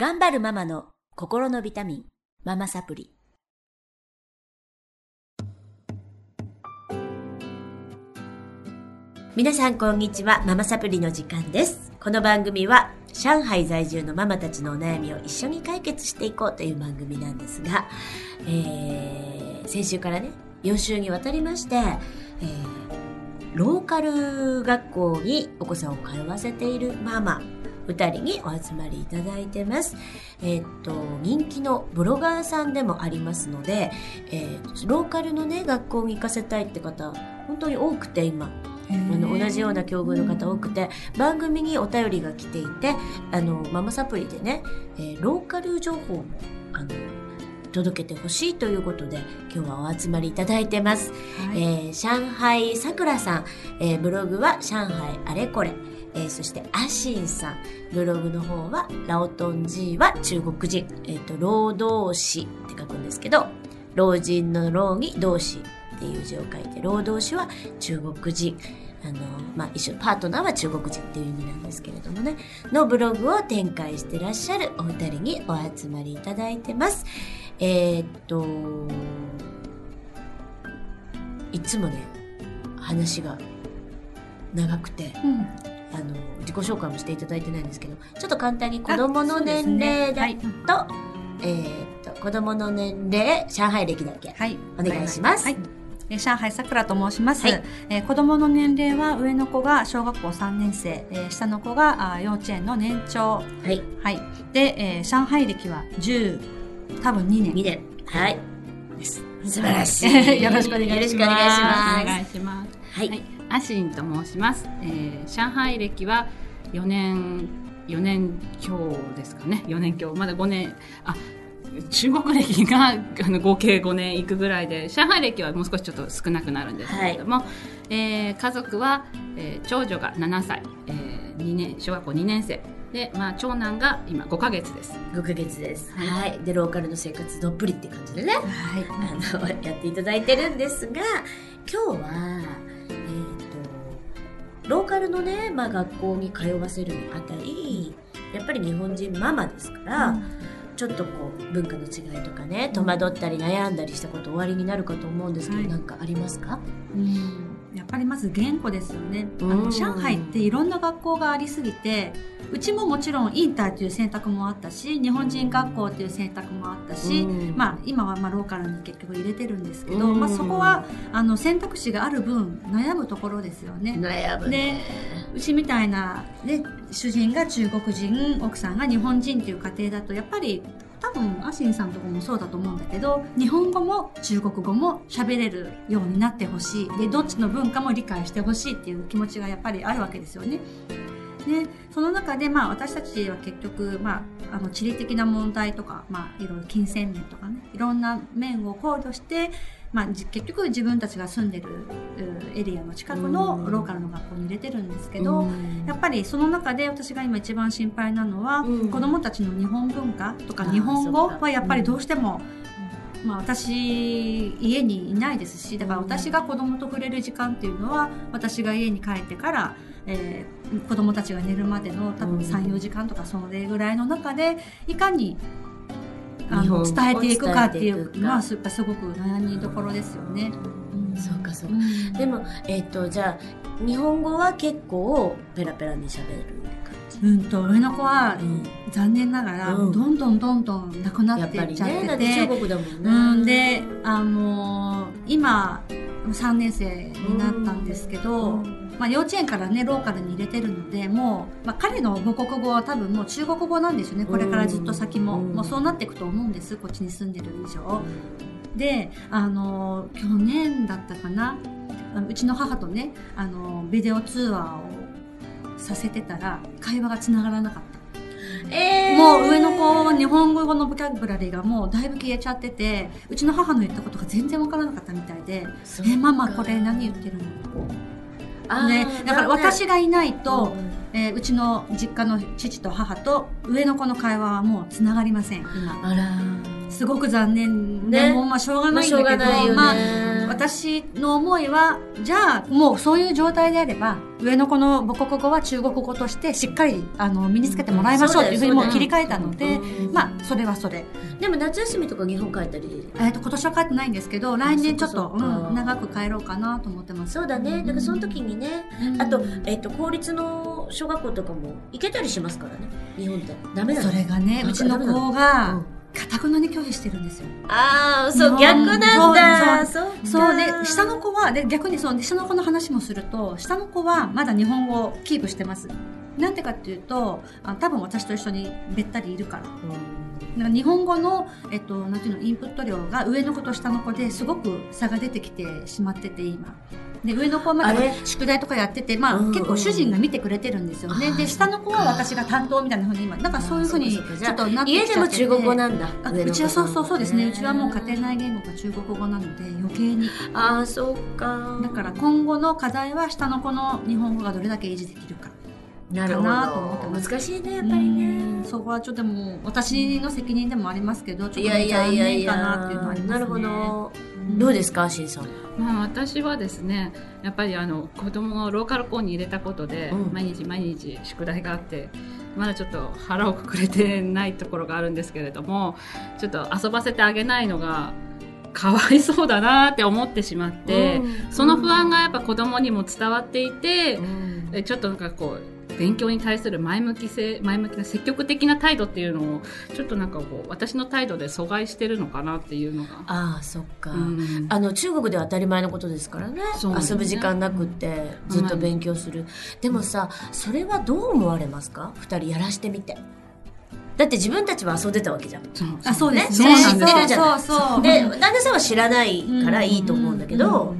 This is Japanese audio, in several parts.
頑張るママの心のビタミン、ママサプリ。皆さんこんにちは、ママサプリの時間です。この番組は、上海在住のママたちのお悩みを一緒に解決していこうという番組なんですが、えー、先週からね、4週にわたりまして、えー、ローカル学校にお子さんを通わせているママ、二人にお集まりいただいてます。えーっと、人気のブロガーさんでもありますので、えーローカルのね、学校に行かせたいって方、本当に多くて今、あの同じような境遇の方多くて、番組にお便りが来ていて、あの、ママサプリでね、えーローカル情報も、あの、届けてほしいということで、今日はお集まりいただいてます。はい。えー上海さくらさん、えーブログは上海あれこれ、えーそしてアシンさん、ブログの方はラオトンジーは中国人、えっ、と、労働士って書くんですけど、老人の老に同士っていう字を書いて、労働士は中国人。あの、まあ、一緒、パートナーは中国人っていう意味なんですけれどもね、のブログを展開してらっしゃるお二人にお集まりいただいてます。えーっと、いつもね、話が長くて、うんあの、自己紹介もしていただいてないんですけど、ちょっと簡単に子供の年齢だはいと、えーっと、子供の年齢、上海歴だけ。はい、お願いしますはい。えー上海さくらと申します、はいえー子供の年齢は上の子が小学校3年生、えー下の子があー幼稚園の年長。はい。はい。で、えー上海歴は10、多分2年2年。はい。です。素晴らしい。よろしくお願いしますお。願いします。はい。はい、アシンと申します。えー上海歴は4年4年強ですかね。4年強まだ5年あ中国歴が あの合計5年いくぐらいで上海歴はもう少しちょっと少なくなるんですけれども、えー家族は、えー長女が7歳、えー2年小学校2年生で、まあ、長男が今5ヶ月です。5ヶ月です。はいはい。で、ローカルの生活どっぷりって感じでね、はい。あの、やっていただいてるんですが、今日は、えっ、と、ローカルのね、まあ学校に通わせるにあたり、やっぱり日本人ママですから、ちょっとこう、文化の違いとかね、戸惑ったり悩んだりしたことおありになるかと思うんですけど、はい。なんかありますか？うんやっぱりまず言語ですよね。あうんの上海っていろんな学校がありすぎて、うちももちろんインターという選択もあったし、日本人学校っていう選択もあったし、うんまあ今はまあローカルに結局入れてるんですけど、うんまあそこはあの選択肢がある分悩むところですよね。悩むね。うちみたいな、ね、主人が中国人、奥さんが日本人っていう家庭だと、やっぱり多分アシンさんとかもそうだと思うんだけど、日本語も中国語も喋れるようになってほしい。で、どっちの文化も理解してほしいっていう気持ちがやっぱりあるわけですよね。で、その中で、まあ私たちは結局、まあ、あの地理的な問題とか、まあいろいろ金銭面とかね、いろんな面を考慮して、まあじ結局自分たちが住んでるうエリアの近くのローカルの学校に入れてるんですけど、うん。やっぱりその中で私が今一番心配なのは、うん。子供たちの日本文化とか日本語はやっぱりどうしても、まあ私家にいないですしだから私が子供と触れる時間っていうのは私が家に帰ってから、えー子供たちが寝るまでの多分うん。34時間とかそれぐらいの中でいかにあの伝えていくかっていうくか。のはすすごく悩みどころですよね。うん。そうかそうか。うん。でも、えっ、と、じゃあ、日本語は結構ペラペラに喋る感じ？うんと上の子はうん残念ながら、うん。どんどんどんどんなくなやっていっちゃって。て、って中国だもんね。うん、で、あのー今3年生になったんですけど、うんまあ、幼稚園からねローカルに入れてるのでもう、まあ、彼の母国語は多分もう中国語なんですよね。これからずっと先も、うん。もうそうなっていくと思うんです。こっちに住んでる以上。で、あのー去年だったかな。うちの母とね、あのービデオ通話をさせてたら会話がつながらなかった。えー。もう上の子は日本語のボキャブラリーがもうだいぶ消えちゃってて、うちの母の言ったことが全然わからなかったみたいで、え、ママこれ何言ってるの？ね、だから私がいないうんと、えーうちの実家の父と母と上の子の会話はもうつながりません、今。あらすごく残念ね。でもうまあしょうがないんだけど、がないよね。まあ私の思いはじゃあもうそういう状態であれば上の子の母国語は中国語としてしっかりあの身につけてもらいましょうっていうふうにもう切り替えたので、うんまあそれはそれ、でも夏休みとか日本帰ったり。えー、と今年は帰ってないんですけど来年ちょっとうん、長く帰ろうかなと思ってます。そうだね。だからその時にね、うん。あと、えっと、公立の小学校とかも行けたりしますからね。日本って。ダメなのそれがねうちの子うがんかたくなに拒否してるんですよ。ああ、そう、日逆本なんだ。そうそう。でか下の子はで逆にそうで下の子の話もすると下の子はまだ日本語をキープしてます。なんでかっていうとあ多分私と一緒にべったりいるから。だから日本語の、えっと、なんていうのインプット量が上の子と下の子ですごく差が出てきてしまってて今で上の子はまだあれ？宿題とかやってて、まあ、結構主人が見てくれてるんですよね。で下の子は私が担当みたいなふうに今なんかそういうふうにちょっとなって家でも中国語なんだ。うちはそうそうそうですね。うちはもう家庭内言語が中国語なので余計に。ああ、そうか。だから今後の課題は下の子の日本語がどれだけ維持できるか。なるほかなと思ってど。難しいね、やっぱりね。そこはちょっとでも私の責任でもありますけどちょっといやいやいやいや。残念かなっていうのはありますね。なるほど。うん。どうですか、しんさん。まあ、私はですねやっぱりあの子供をローカル校に入れたことで、うん。毎日毎日宿題があってまだちょっと腹をくくれてないところがあるんですけれどもちょっと遊ばせてあげないのがかわいそうだなって思ってしまって、うん。その不安がやっぱ子供にも伝わっていて、うん。えちょっとなんかこう勉強に対する前向き性前向きな積極的な態度っていうのをちょっとなんかこう私の態度で阻害してるのかなっていうのが。ああ、そっか。うん。あの中国では当たり前のことですからね。ね。遊ぶ時間なくってずっと勉強する、でもさそれはどう思われますか？二人やらしてみて。だって自分たちは遊んでたわけじゃん。そう。あそうですね。ね。そうなんです知ってるじゃない。そうそうそうで旦那さんは知らないからいいと思うんだけど、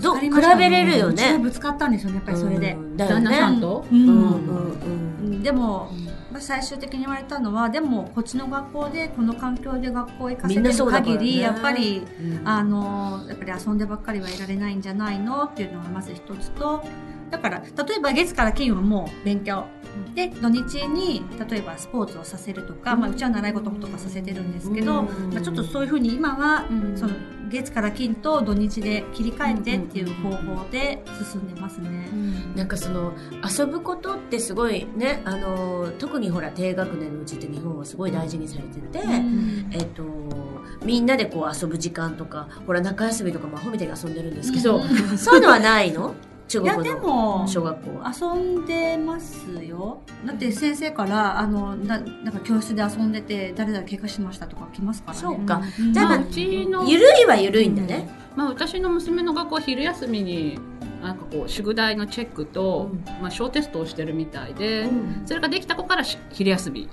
ど比べれるよね。ぶつかったんですよねやっぱりそれで、旦那さんと、うんでも、まあ、最終的に言われたのはでもこっちの学校でこの環境で学校へ行かせてる限り、ね。やっぱりうん。あのやっぱり遊んでばっかりはいられないんじゃないのっていうのがまず一つとだから例えば月から金はもう勉強で土日に例えばスポーツをさせるとか、まあ、うちは習い事とかさせてるんですけど、うん。まあ、ちょっとそういうふうに今は、うん。その月から金と土日で切り替えてっていう方法で進んでますね。なんかその遊ぶことってすごいねあの特にほら低学年のうちって日本はすごい大事にされてて、えっと、みんなでこう遊ぶ時間とかほら中休みとかもアホみたいに遊んでるんですけど、うん。そういうのはないの？中いやで国のも小学校は。遊んでますよ。だって先生からあのななんか教室で遊んでて誰々怪我しましたとか来ますからね。そうか。うん。じゃあまあ、うちのゆるいはゆるいんだね。まあ、私の娘の学校は昼休みになんかこう宿題のチェックと、まあ、小テストをしてるみたいで、それができた子からし昼休み。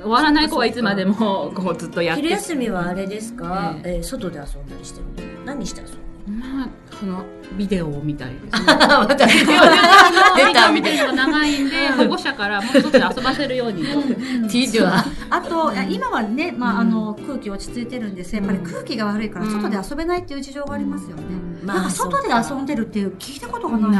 終わらない子はいつまでもこうずっとやって。昼休みはあれですか、ええ。ー外で遊んだりしてるの？何して遊んまあそのビデオを見たりですね。の またビデオ出たみたいな。長いんで保護者からもう外で遊ばせるように。とうん。ティーチは。あといや今はね、まあ、あの空気落ち着いてるんですやっぱり空気が悪いからうん。外で遊べないっていう事情がありますよね、まなんか外で遊んでるっていう聞いたことがない。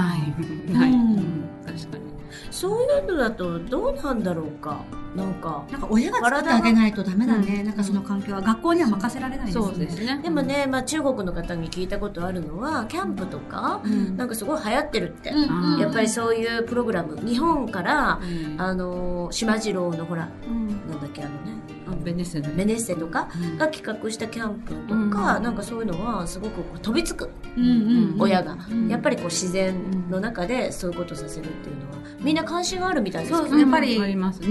ない。ない、確かに。そういうのだとどうなんだろうか。なんか。なんか親が作ってあげないとダメだね、なんかその環境は学校には任せられないですね。そうですね。でもね、まあ中国の方に聞いたことあるのは、キャンプとか、うん。なんかすごい流行ってるって。うん。うん。やっぱりそういうプログラム、日本から、うん。あのー、島次郎のほら、うん。なんだっけ、あのね、あベネッセのベネッセとかうん。が企画したキャンプとか、うん。なんかそういうのはすごく飛びつく、うんうんうん。親が。うん。やっぱりこう自然の中でそういうことさせるっていうのは、みんな関心があるみたいですよ。そうですね。やっぱりありますね、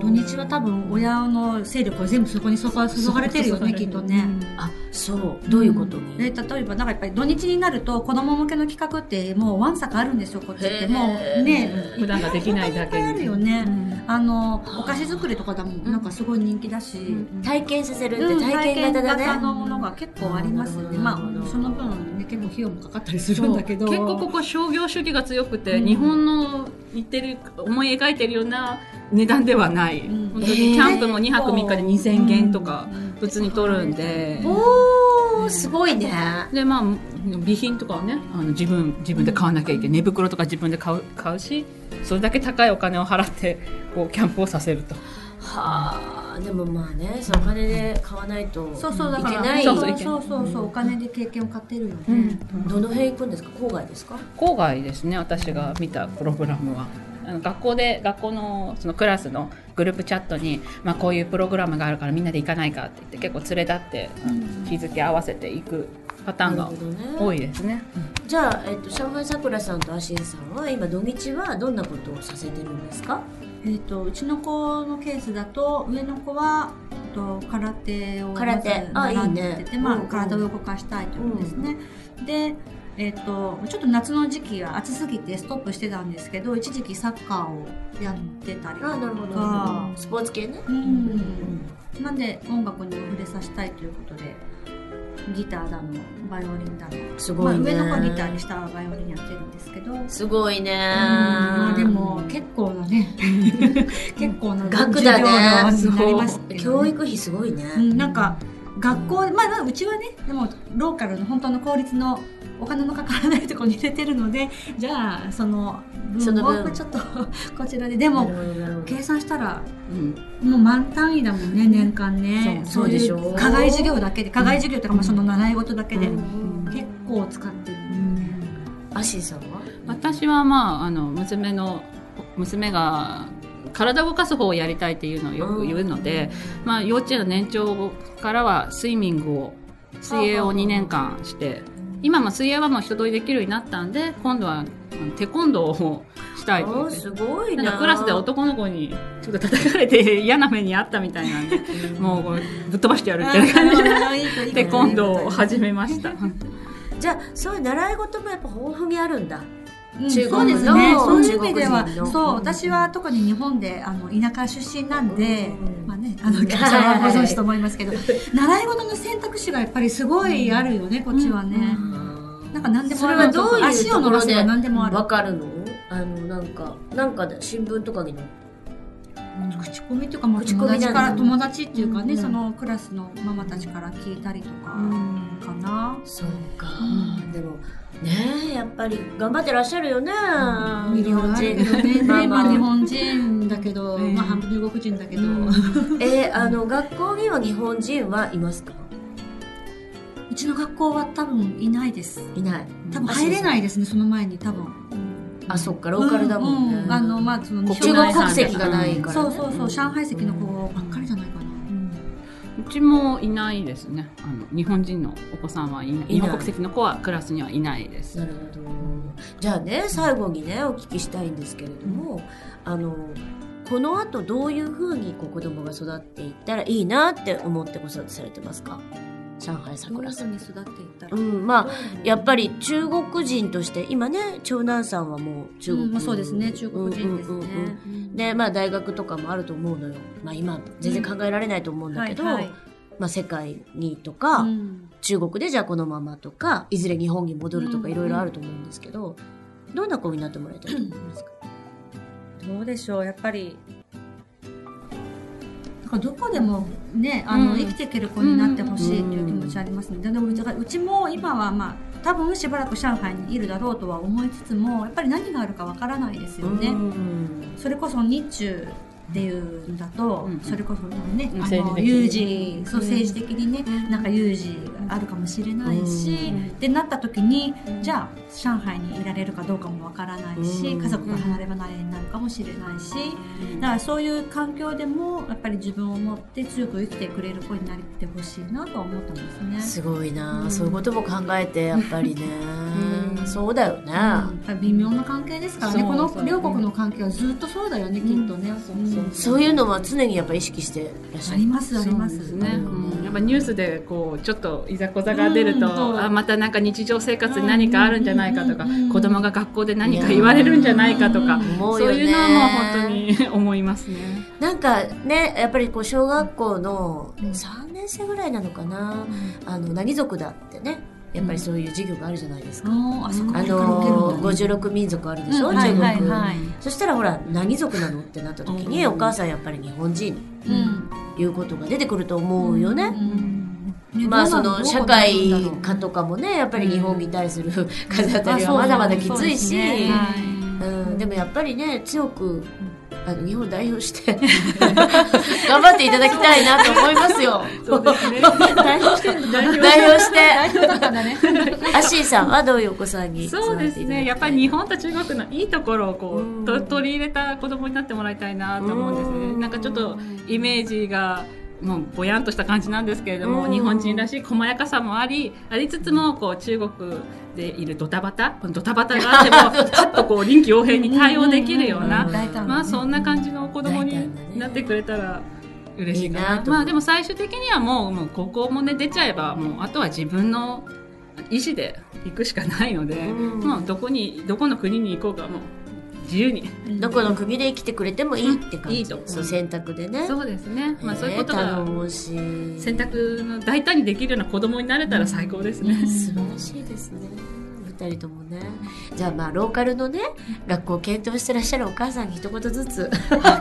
土日は多分親の勢力は全部そこに注がれてるよねきっとね。あ、そう。どういうことに、で例えばなんかやっぱり土日になると子供向けの企画ってもうわんさかあるんですよこっちって。もうね普段ができないだけにいっぱいあるよね、うんあのお菓子作りとかでもなんかすごい人気だし、ん。体験させるうんって体験型だね。のものが結構ありますよねまあその分ね結構費用もかかったりするんだけど。結構ここ商業主義が強くて、うん。日本の言ってる思い描いてるような値段ではない、ん。本当にキャンプも2泊3日で2000元とかうん。普通に取るんで、おー、すごいね。でまあ備品とかはねあの自分自分で買わなきゃいけない。寝袋とか自分で買う買うしそれだけ高いお金を払ってこうキャンプをさせると。はあ。でもまあねそのお金で買わないとそうそうだからいけない。そうそうそうそうお金で経験を買ってるよね、どの辺行くんですか？郊外ですか？郊外ですね私が見たプログラムはあの学校で学校のそのクラスのグループチャットに、まあ、こういうプログラムがあるからみんなで行かないかって言って結構連れ立って、日付合わせていくパターンが多いですね。じゃあ、えっと、上海さくらさんとアシンさんは今土日はどんなことをさせてるんですか？えー、とうちの子のケースだと上の子はえっと空手をまず空手。あ習っていいね。て、まあうんうん体を動かしたいということですね、で、えー、とちょっと夏の時期は暑すぎてストップしてたんですけど一時期サッカーをやってたりとか。スポーツ系ね。うん。なんで音楽に触れさせたいということでギターだのバイオリンだの。すごいね、まあ、上の子はギターに下はバイオリンやってるんですけど。すごいね。まあでも結構なね。結構な学だね。授業料になりますけどね。教育費すごいね、うん。なんか学校まあまあうちはねでもローカルの本当の公立のお金のかからないところに入れてるのでじゃあその分分。をちょっと こちらで。でも計算したらうん。もう満単位だもんね年間ね。そうそうでしょいう課外授業だけで課外授業とかまあその習い事だけでうん。結構使ってる、アシンさんは？私はまああの娘の娘が体を動かす方をやりたいっていうのをよく言うので、まあ、幼稚園の年長からはスイミングを水泳を2年間して今も水泳はもう人通りできるようになったんで今度はあのテコンドーをしたいとすごいな。んなかクラスで男の子にちょっと叩かれて 嫌な目にあったみたいなんでもうぶっ飛ばしてやるみたいな感じで。じテコンドーを始めました。じゃあそういう習い事もやっぱ豊富にあるんだ。うん中そう国すね。そういう意味ではそう、私は特に日本で、あの、田舎出身なんでうん、まあね、あの、皆さんはご存知と思いますけど、習い事の選択肢がやっぱりすごいあるよね、こっちはね。なんか何でもそれはどういう足を伸ばせば何で。わかるの？あのなんかなんかで新聞とかに。載っ口コミとか、友達から、友達っていうかね、うんそのクラスのママたちから聞いたりとか、かな。そうか、うんでもねえやっぱり頑張ってらっしゃるよね、いろいろあるけどね、まあ日本人だけど、うん。まあ半分中国人だけど、えーあの学校には日本人はいますか？うちの学校は多分いないです。いない。多分入れないですね、その前に多分。あそっかローカルだもんね、ううあの、まあ、その、中国国籍がないから、ね、そうそうそう、上海籍の子ばっかりじゃないかな。うちもいないですね。あの日本人のお子さんはいない。いない。日本国籍の子はクラスにはいないです。なるほど。じゃあね最後にねお聞きしたいんですけれども、あのこの後どういうふうにこう子供が育っていったらいいなって思って子育てされてますか？上海さくらさんに育っていったら。うん、まあやっぱり中国人として今ね長男さんはもう中国、うんまあ、そうですね、中国人ですね。うんうんうんでまあ大学とかもあると思うのよ、まあ、今全然考えられないと思うんだけど、はいはい。まあ、世界にとか、うん。中国でじゃあこのままとかいずれ日本に戻るとかうんいろいろあると思うんですけど、どんな子になってもらいたいと思いますか、どうでしょう、やっぱり。かどこでもね、あの、うん生きていける子になってほしいっていう気持ちありますね。でも、うちも今はまあ、多分しばらく上海にいるだろうとは思いつつも、やっぱり何があるかわからないですよね。うんそれこそ日中っていうんだと、うんそれこそね、うん。あの有事そう政治的にね、なんか有事があるかもしれないし、うん。ってなった時にじゃあ上海にいられるかどうかもわからないし、うん。家族が離れ離れになるかもしれないし、だからそういう環境でもやっぱり自分を持って強く生きてくれる子になってほしいなとは思ってますね。すごいな、うん。そういうことも考えてやっぱりね、うん。そうだよね、微妙な関係ですからね。こそうそうの両国の関係はずっとそうだよね、きっとね、うんそういうのは常にやっぱ意識してらっしゃる。ありますあります。ね、やっぱニュースでこうちょっといざこざが出ると、あまたなんか日常生活に何かあるんじゃないかとか、子供が学校で何か言われるんじゃないかとか、うん。そういうのはもう本当に思いますね。なんかねやっぱりこう小学校の3年生ぐらいなのかな、あの何族だってねやっぱりそういう授業があるじゃないですか、ああそこあから受けるんのだね56民族あるでしょ、うん。中国、はいはいはい。そしたらほら何族なの？ってなった時に、うん。お母さんやっぱり日本人うん。いうことが出てくると思うよね、うんまあその社会か科とかもねやっぱり日本に対する風当たりはまだまだきついし、うん、でもやっぱりね強くあの日本代表して頑張っていただきたいなと思いますよ。そうですね。代表して代表して。アッシーさんはどういうお子さんにそうですね。やっぱり日本と中国のいいところをこうと取り入れた子供になってもらいたいなと思うんですね。うんなんかちょっとイメージが、もうぼやんとした感じなんですけれども、うん。日本人らしい細やかさもあり、ありつつも、こう、中国でいるドタバタ、このドタバタがあっても、パッとこう、臨機応変に対応できるような、まあそんな感じの子供になってくれたら嬉しいかな。まあでも最終的にはもう、もう高校もね出ちゃえば、もうあとは自分の意思で行くしかないので、うん。もうどこに、どこの国に行こうか、もう自由に。どこの国で生きてくれてもいいって感じ。いいとそう選択でね。そうですね。まあそういうことがもしい。選択の大胆にできるような子供になれたら最高ですね。素晴らしいですね。二人ともね。じゃあまあローカルのね、学校を検討してらっしゃるお母さんに一言ずつ。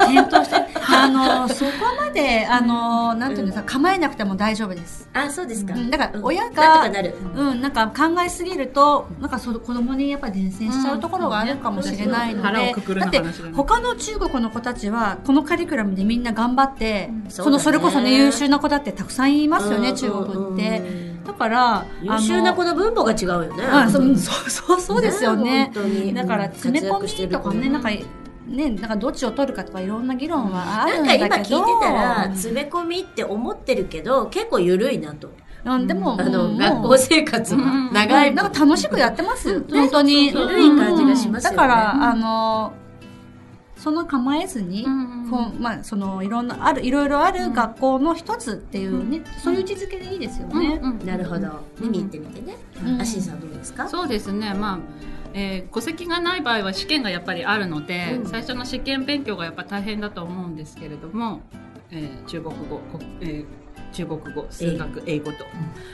検討して、あの、そこまで、あの、なんていうんですか、構えなくても大丈夫です。あ、そうですか。うんだから親が。うん、なんか考えすぎると、なんかその子供にやっぱり伝染しちゃうところがあるかもしれないので、だって他の中国の子たちはこのカリキュラムでみんな頑張って、そのそれこそね優秀な子だってたくさんいますよね、うん中国って。うんだから、優秀な子のの分母が違うよね。あそうそうそうそうですよね。本当にだから詰め込みとかね、なんか、ね、なんかどっちを取るかとかいろんな議論はあるなんかんだけど。今聞いてたら、詰め込みって思ってるけど、結構緩いなと。うん、でも、あの、学校生活はうん長い分。なんか楽しくやってます。本当に。緩い感じがしますよねだから、あの、その構えずに、うんこうまあ、その、いろんな、ある、いろいろある学校の一つっていうね、そういう位置づけでいいですよね。うんうんなるほど。見に行ってみてね。うんアシンさんどうですか？そうですね。まあ、えー戸籍がない場合は試験がやっぱりあるので、うん最初の試験勉強がやっぱ大変だと思うんですけれども、えー中国語、こえー中国語、数学、英語と。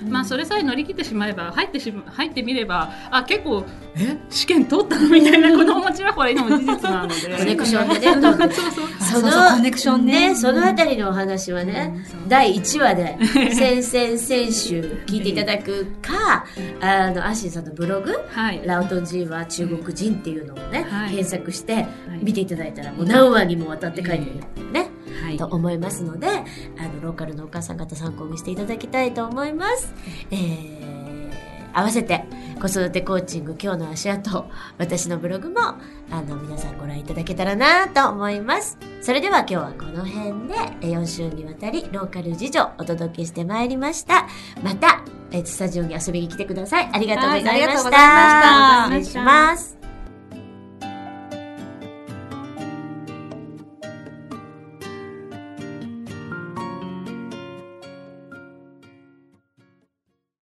まあ、それさえ乗り切ってしまえば、入ってしま、入ってみれば、あ、結構、え、試験通ったの？みたいな子供もちらほらいるのも事実なので。コネクションでね。そうそう。そそうそうコネクションね。そのあたりのお話はね、うん。第1話で、先々先週聞いていただくか、あの、アシンさんのブログ、はい。ラオトン人は中国人っていうのをね、はい。検索してはい。見ていただいたら、もう何話にもわたって書いてるね、はいと思いますので、あの、ローカルのお母さん方参考にしていただきたいと思います。えー、合わせて、子育てコーチング今日の足跡、私のブログも、あの、皆さんご覧いただけたらなと思います。それでは今日はこの辺で、え4週にわたりローカル事情お届けしてまいりました。また、えスタジオに遊びに来てください。ありがとうございました。はいありがとうございました失礼します。